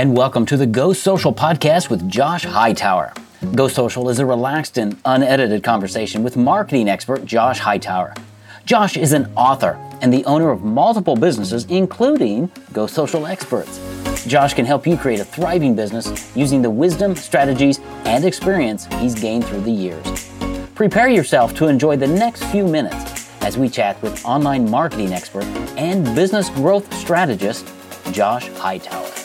and welcome to the Go Social podcast with Josh Hightower. Go Social is a relaxed and unedited conversation with marketing expert Josh Hightower. Josh is an author and the owner of multiple businesses, including Go Social Experts. Josh can help you create a thriving business using the wisdom, strategies, and experience he's gained through the years. Prepare yourself to enjoy the next few minutes as we chat with online marketing expert and business growth strategist Josh Hightower.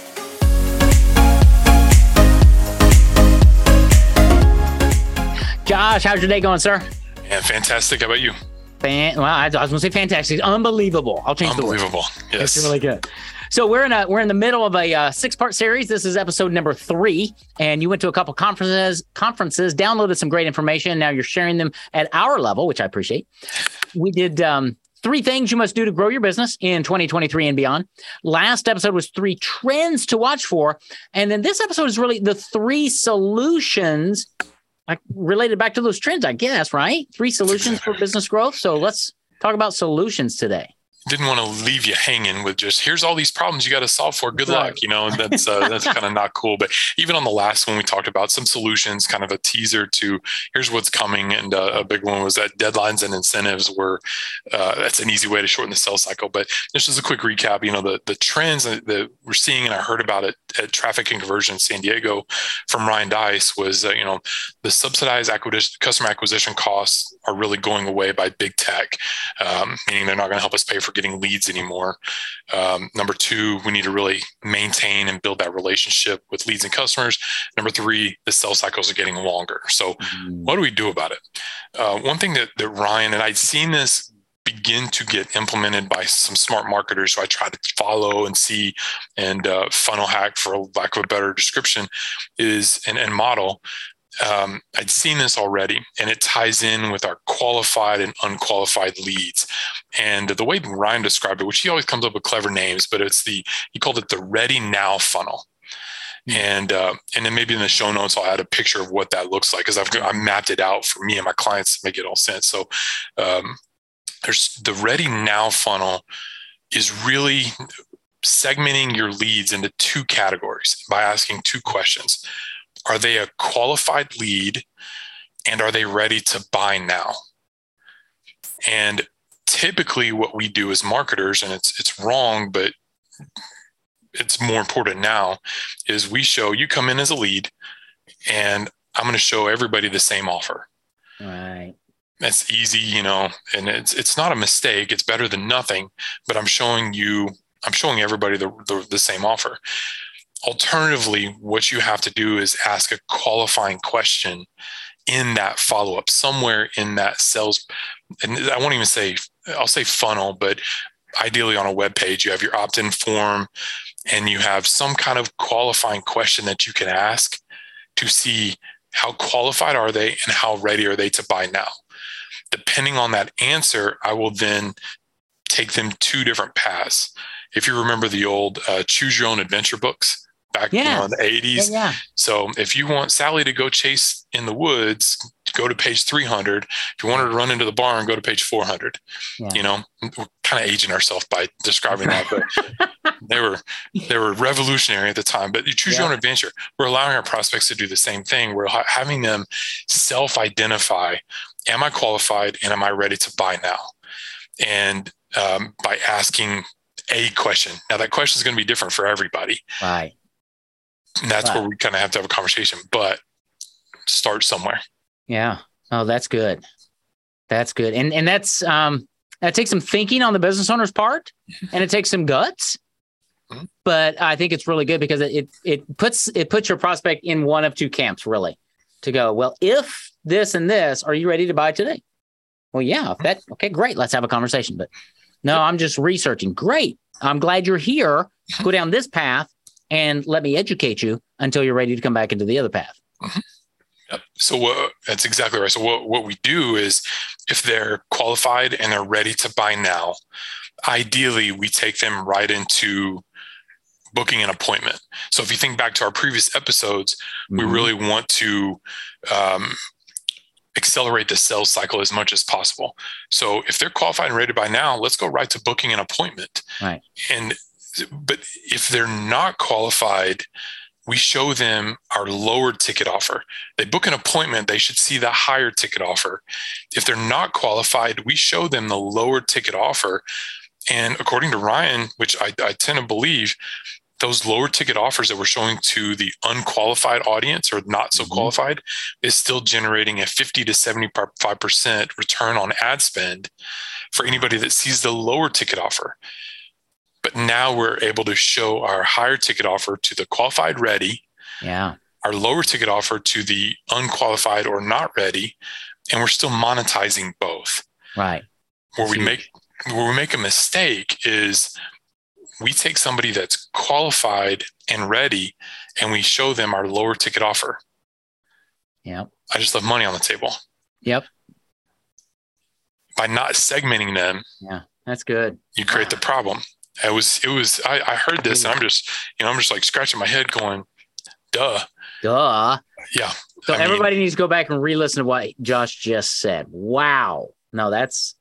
Josh, how's your day going, sir? Yeah, fantastic. How about you? Fan- well, I, was going to say fantastic. Unbelievable. I'll change Unbelievable. the word. Unbelievable. Yes. It's really good. So we're in a we're in the middle of a uh, six part series. This is episode number three, and you went to a couple conferences, conferences, downloaded some great information. Now you're sharing them at our level, which I appreciate. We did um, three things you must do to grow your business in 2023 and beyond. Last episode was three trends to watch for, and then this episode is really the three solutions like related back to those trends, I guess, right? Three solutions for business growth. So let's talk about solutions today didn't want to leave you hanging with just here's all these problems you got to solve for. Good right. luck, you know. And that's uh, that's kind of not cool. But even on the last one, we talked about some solutions, kind of a teaser to here's what's coming. And uh, a big one was that deadlines and incentives were uh, that's an easy way to shorten the sales cycle. But just as a quick recap, you know, the the trends that we're seeing, and I heard about it at Traffic and Conversion San Diego from Ryan Deiss was uh, you know the subsidized acquisition customer acquisition costs are really going away by big tech, um, meaning they're not going to help us pay for getting leads anymore. Um, number two, we need to really maintain and build that relationship with leads and customers. Number three, the sales cycles are getting longer. So, mm-hmm. what do we do about it? Uh, one thing that, that Ryan and I'd seen this begin to get implemented by some smart marketers who I try to follow and see and uh, funnel hack, for lack of a better description, is and, and model um, I'd seen this already, and it ties in with our qualified and unqualified leads. And the way Ryan described it, which he always comes up with clever names, but it's the he called it the ready now funnel. Mm-hmm. And uh, and then maybe in the show notes I'll add a picture of what that looks like because I've I mapped it out for me and my clients to make it all sense. So um, there's the ready now funnel is really segmenting your leads into two categories by asking two questions are they a qualified lead and are they ready to buy now? And typically what we do as marketers, and it's it's wrong, but it's more important now, is we show you come in as a lead and I'm going to show everybody the same offer. Right. That's easy, you know, and it's it's not a mistake. It's better than nothing, but I'm showing you, I'm showing everybody the, the, the same offer. Alternatively, what you have to do is ask a qualifying question in that follow up, somewhere in that sales. And I won't even say, I'll say funnel, but ideally on a web page, you have your opt in form and you have some kind of qualifying question that you can ask to see how qualified are they and how ready are they to buy now. Depending on that answer, I will then take them two different paths. If you remember the old uh, choose your own adventure books, back yeah. in the 80s. Yeah, yeah. So if you want Sally to go chase in the woods, go to page 300. If you want her to run into the barn, go to page 400. You know, we're kind of aging ourselves by describing that, but they were they were revolutionary at the time. But you choose your own adventure. We're allowing our prospects to do the same thing. We're having them self-identify: Am I qualified, and am I ready to buy now? And um, by asking a question. Now that question is going to be different for everybody. Right. And that's where we kind of have to have a conversation, but start somewhere. Yeah. Oh, that's good. That's good. And and that's um that takes some thinking on the business owner's part and it takes some guts. Mm-hmm. But I think it's really good because it it puts it puts your prospect in one of two camps really to go, well, if this and this, are you ready to buy today? Well, yeah, if that okay, great. Let's have a conversation. But no, I'm just researching. Great. I'm glad you're here. Go down this path and let me educate you until you're ready to come back into the other path. Mm-hmm. Yep. So uh, that's exactly right. So what, what we do is if they're qualified and they're ready to buy now, ideally we take them right into booking an appointment. So if you think back to our previous episodes, mm-hmm. we really want to um, accelerate the sales cycle as much as possible. So if they're qualified and ready to buy now, let's go right to booking an appointment. Right. And but if they're not qualified, we show them our lower ticket offer. They book an appointment, they should see the higher ticket offer. If they're not qualified, we show them the lower ticket offer. And according to Ryan, which I, I tend to believe, those lower ticket offers that we're showing to the unqualified audience or not so mm-hmm. qualified is still generating a 50 to 75% return on ad spend for anybody that sees the lower ticket offer. But now we're able to show our higher ticket offer to the qualified ready. Yeah. Our lower ticket offer to the unqualified or not ready. And we're still monetizing both. Right. Where we make where we make a mistake is we take somebody that's qualified and ready and we show them our lower ticket offer. Yep. I just left money on the table. Yep. By not segmenting them. Yeah, that's good. You create the problem it was it was I, I heard this and I'm just you know I'm just like scratching my head going, duh. Duh. Yeah. So I everybody mean, needs to go back and re-listen to what Josh just said. Wow. No, that's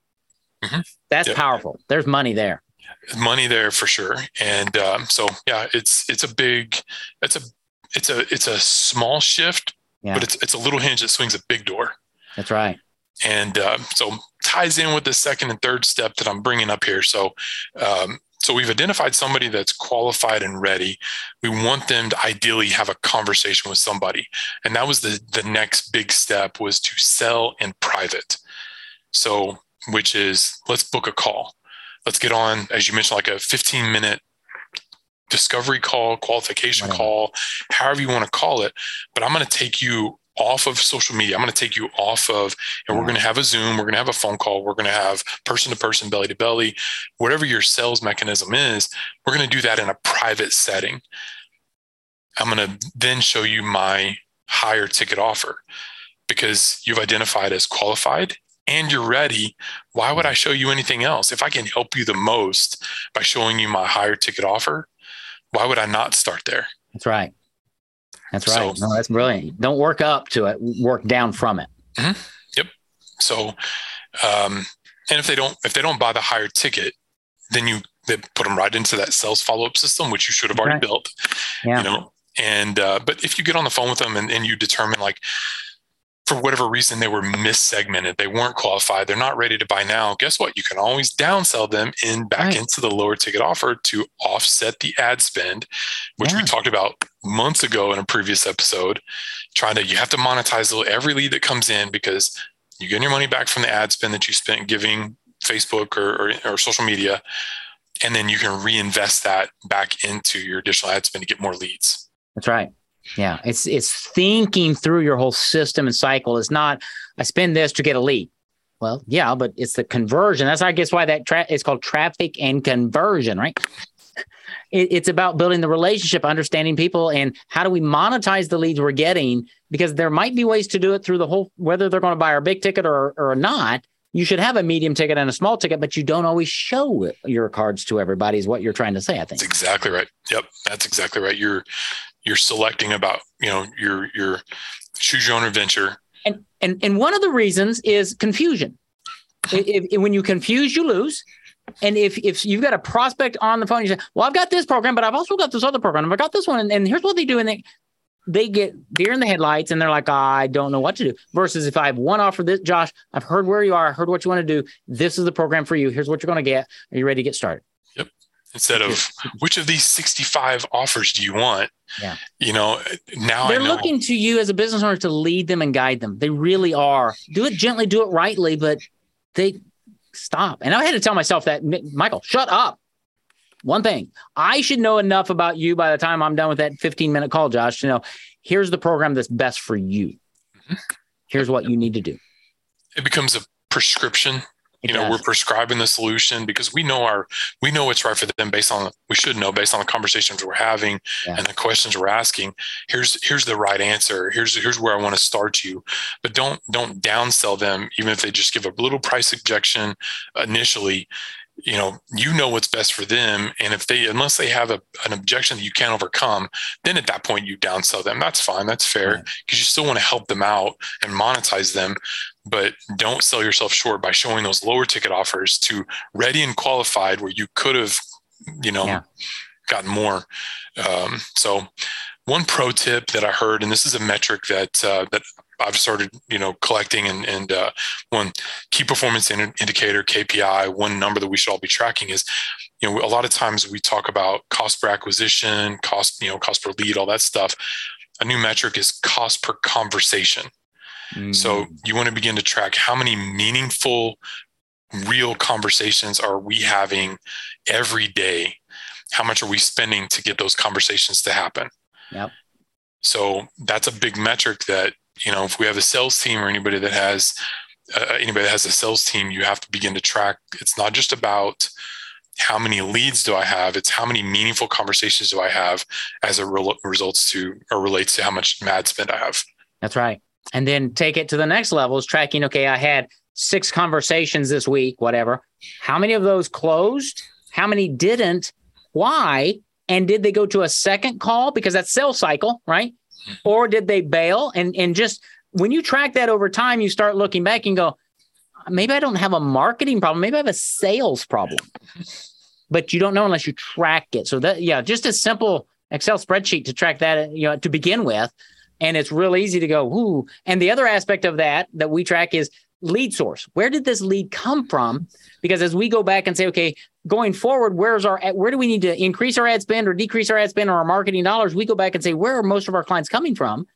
mm-hmm. that's powerful. There's money there. Money there for sure. And um, so yeah, it's it's a big it's a it's a it's a small shift, yeah. but it's it's a little hinge that swings a big door. That's right. And uh, so ties in with the second and third step that I'm bringing up here. So um, so we've identified somebody that's qualified and ready. We want them to ideally have a conversation with somebody. And that was the the next big step was to sell in private. So which is let's book a call. Let's get on, as you mentioned, like a 15 minute discovery call, qualification call, however you want to call it. But I'm going to take you off of social media. I'm going to take you off of, and we're going to have a Zoom, we're going to have a phone call, we're going to have person to person, belly to belly, whatever your sales mechanism is, we're going to do that in a private setting. I'm going to then show you my higher ticket offer because you've identified as qualified and you're ready. Why would I mm-hmm. show you anything else? If I can help you the most by showing you my higher ticket offer, why would I not start there? That's right. That's right. So, no, that's brilliant. Don't work up to it. Work down from it. Mm-hmm. Yep. So, um, and if they don't, if they don't buy the higher ticket, then you they put them right into that sales follow up system, which you should have already right. built. Yeah. You know, and uh, but if you get on the phone with them and, and you determine like for whatever reason they were missegmented. They weren't qualified. They're not ready to buy now. Guess what? You can always downsell them in back right. into the lower ticket offer to offset the ad spend which yeah. we talked about months ago in a previous episode trying to you have to monetize every lead that comes in because you get your money back from the ad spend that you spent giving facebook or, or, or social media and then you can reinvest that back into your additional ad spend to get more leads. That's right yeah, it's it's thinking through your whole system and cycle. It's not I spend this to get a lead. Well, yeah, but it's the conversion. That's I guess why that tra- it's called traffic and conversion, right? It, it's about building the relationship, understanding people, and how do we monetize the leads we're getting? Because there might be ways to do it through the whole, whether they're going to buy our big ticket or or not. You should have a medium ticket and a small ticket, but you don't always show your cards to everybody. Is what you're trying to say? I think that's exactly right. Yep, that's exactly right. You're you're selecting about you know your your choose your own adventure. And and and one of the reasons is confusion. If, if, when you confuse you lose. And if if you've got a prospect on the phone you say well i've got this program but i've also got this other program. I've got this one and, and here's what they do and they they get deer in the headlights and they're like i don't know what to do. Versus if i have one offer this josh i've heard where you are. I heard what you want to do. This is the program for you. Here's what you're going to get. Are you ready to get started instead of which of these 65 offers do you want? Yeah. You know now they're looking to you as a business owner to lead them and guide them. They really are. Do it gently do it rightly but they stop. And i had to tell myself that michael shut up. One thing. I should know enough about you by the time i'm done with that 15 minute call josh to know here's the program that's best for you. Mm-hmm. here's what you need to do. It becomes a prescription. it you know, we're prescribing the solution because we know our we know what's right for them based on we should know based on the conversations we're having yeah. and the questions we're asking. Here's here's the right answer. Here's here's where I want to start you. But don't don't downsell them even if they just give a little price objection initially you know you know what's best for them and if they unless they have a, an objection that you can't overcome then at that point you downsell them that's fine that's fair because right. you still want to help them out and monetize them but don't sell yourself short by showing those lower ticket offers to ready and qualified where you could have you know yeah. gotten more. Um, so one pro tip that I heard, and this is a metric that uh, that I've started, you know, collecting and, and uh, one key performance indicator KPI, one number that we should all be tracking is, you know, a lot of times we talk about cost per acquisition, cost, you know, cost per lead, all that stuff. A new metric is cost per conversation. Mm. So you want to begin to track how many meaningful, real conversations are we having every day? How much are we spending to get those conversations to happen? Yep. So that's a big metric that you know if we have a sales team or anybody that has uh, anybody that has a sales team, you have to begin to track. It's not just about how many leads do I have? It's how many meaningful conversations do I have as it re- results to or relates to how much mad spend I have. That's right. And then take it to the next level is tracking. Okay, I had six conversations this week, whatever. How many of those closed? How many didn't? Why? And did they go to a second call because that's sales cycle, right? Or did they bail? And and just when you track that over time, you start looking back and go, maybe I don't have a marketing problem, maybe I have a sales problem. But you don't know unless you track it. So that yeah, just a simple Excel spreadsheet to track that, you know, to begin with. And it's real easy to go, ooh. And the other aspect of that that we track is lead source. Where did this lead come from? Because as we go back and say, okay, going forward, where's our where do we need to increase our ad spend or decrease our ad spend or our marketing dollars? We go back and say, where are most of our clients coming from?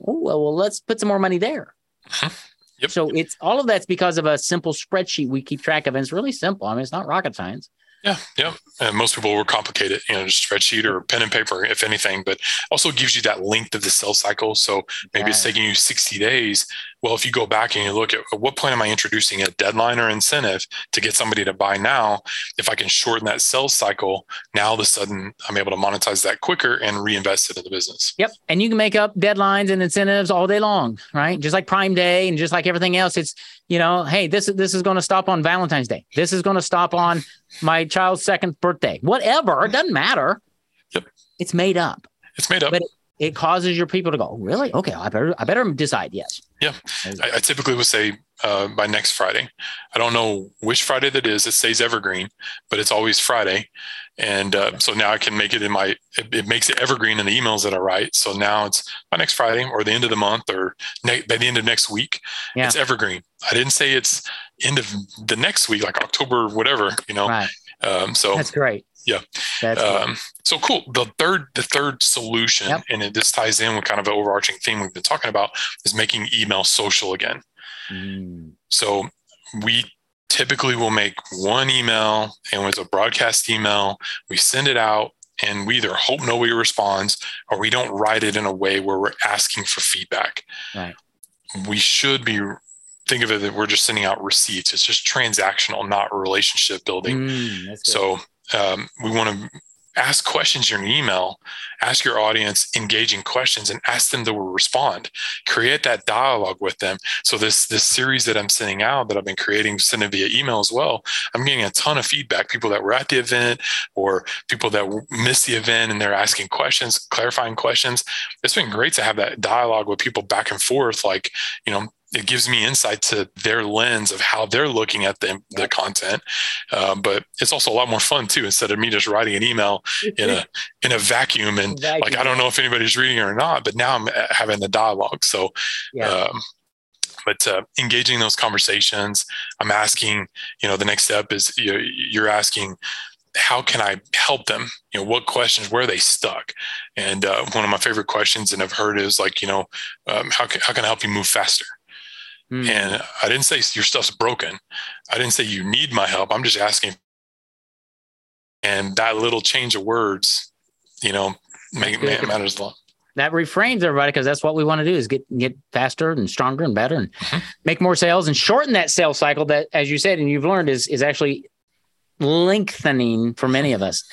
Oh, well, well let's put some more money there. Yep. So it's all of that's because of a simple spreadsheet we keep track of. And it's really simple. I mean, it's not rocket science. Yeah, yeah. And most people will complicate it, you know, just spreadsheet or pen and paper, if anything, but also gives you that length of the sales cycle. So maybe it's taking you 60 days. Well, if you go back and you look at what point am I introducing a deadline or incentive to get somebody to buy now, if I can shorten that sales cycle, now all of a sudden I'm able to monetize that quicker and reinvest it in the business. Yep. And you can make up deadlines and incentives all day long, right? Just like Prime Day and just like everything else. It's, you know, hey, this, this is going to stop on Valentine's Day. This is going to stop on my child's second birthday, whatever. It doesn't matter. Yep. It's made up. It's made up. But it, it causes your people to go, really? Okay, I better I better decide yes. Yeah, I, I typically would say uh, by next Friday. I don't know which Friday that is. It says evergreen, but it's always Friday, and uh, so now I can make it in my. It, it, makes it evergreen in the emails that I write. So now it's by next Friday or the end of the month or ne- by the end of next week. Yeah. It's evergreen. I didn't say it's end of the next week, like October, whatever. You know. Right. Um, so that's great. Yeah. Um, so cool. The third, the third solution, yep. and it, this ties in with kind of an overarching theme we've been talking about, is making email social again. Mm. So we typically will make one email, and it's a broadcast email. We send it out, and we either hope nobody responds, or we don't write it in a way where we're asking for feedback. Right. We should be think of it that we're just sending out receipts. It's just transactional, not relationship building. Mm, so um, we want to ask questions in your email ask your audience engaging questions and ask them to respond. Create that dialogue with them. So this this series that i'm sending out that i've been creating sending via email as well i'm getting a ton of feedback. People that were at the event or people that missed the event and they're asking questions clarifying questions. It's been great to have that dialogue with people back and forth like you know it gives me insight to their lens of how they're looking at the, the content. Um, but it's also a lot more fun too, instead of me just writing an email in a, in a vacuum and vacuum. like, I don't know if anybody's reading it or not, but now I'm uh, having the dialogue. So, yeah. um, but uh, engaging those conversations, I'm asking, you know, the next step is you're, you're asking, how can I help them? You know, what questions, where are they stuck? And uh, one of my favorite questions, and I've heard is like, you know, um, how, can, how can I help you move faster? Mm. And I didn't say your stuff's broken. I didn't say you need my help. I'm just asking. And that little change of words, you know, make, it matters a lot. That reframes everybody because that's what we want to do is get get faster and stronger and better and mm-hmm. make more sales and shorten that sales cycle that, as you said, and you've learned is is actually lengthening for many of us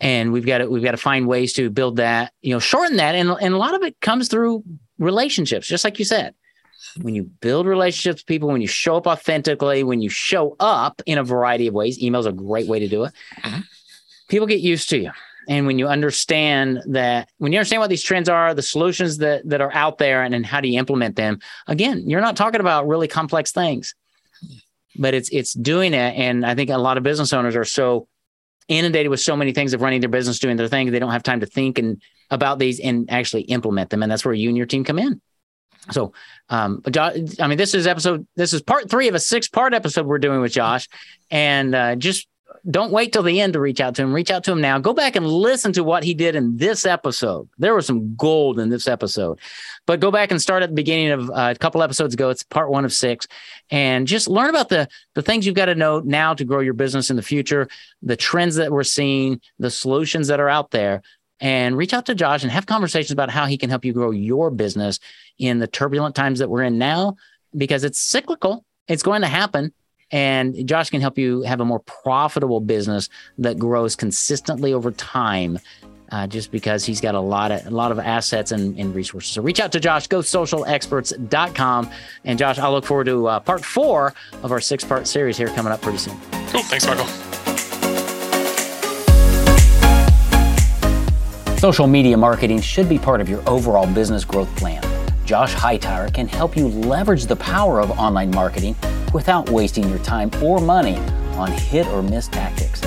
and we've got to we've got to find ways to build that you know shorten that and, and a lot of it comes through relationships just like you said when you build relationships with people, when you show up authentically, when you show up in a variety of ways, email's a great way to do it. Mm-hmm. People get used to you. And when you understand that, when you understand what these trends are, the solutions that, that are out there, and, and how do you implement them, again, you're not talking about really complex things, but it's it's doing it. And I think a lot of business owners are so inundated with so many things of running their business, doing their thing. They don't have time to think and about these and actually implement them. And that's where you and your team come in. So, um, I mean, this is episode, this is part three of a six part episode we're doing with Josh. And uh, just don't wait till the end to reach out to him. Reach out to him now. Go back and listen to what he did in this episode. There was some gold in this episode, but go back and start at the beginning of uh, a couple episodes ago. It's part one of six, and just learn about the the things you've got to know now to grow your business in the future, the trends that we're seeing, the solutions that are out there, and reach out to Josh and have conversations about how he can help you grow your business in the turbulent times that we're in now because it's cyclical. It's going to happen. And Josh can help you have a more profitable business that grows consistently over time. Uh, just because he's got a lot of a lot of assets and, and resources. So reach out to Josh, GoSocialExperts.com. And Josh, I look forward to uh, part four of our six part series here coming up pretty soon. Cool. Thanks, Michael. Social media marketing should be part of your overall business growth plan. Josh Hightower can help you leverage the power of online marketing without wasting your time or money on hit or miss tactics.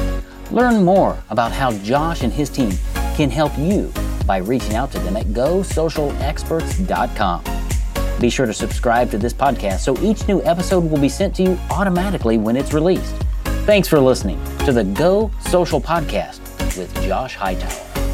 Learn more about how Josh and his team can help you by reaching out to them at GoSocialExperts.com. Be sure to subscribe to this podcast so each new episode will be sent to you automatically when it's released. Thanks for listening to the Go Social Podcast with Josh Hightower.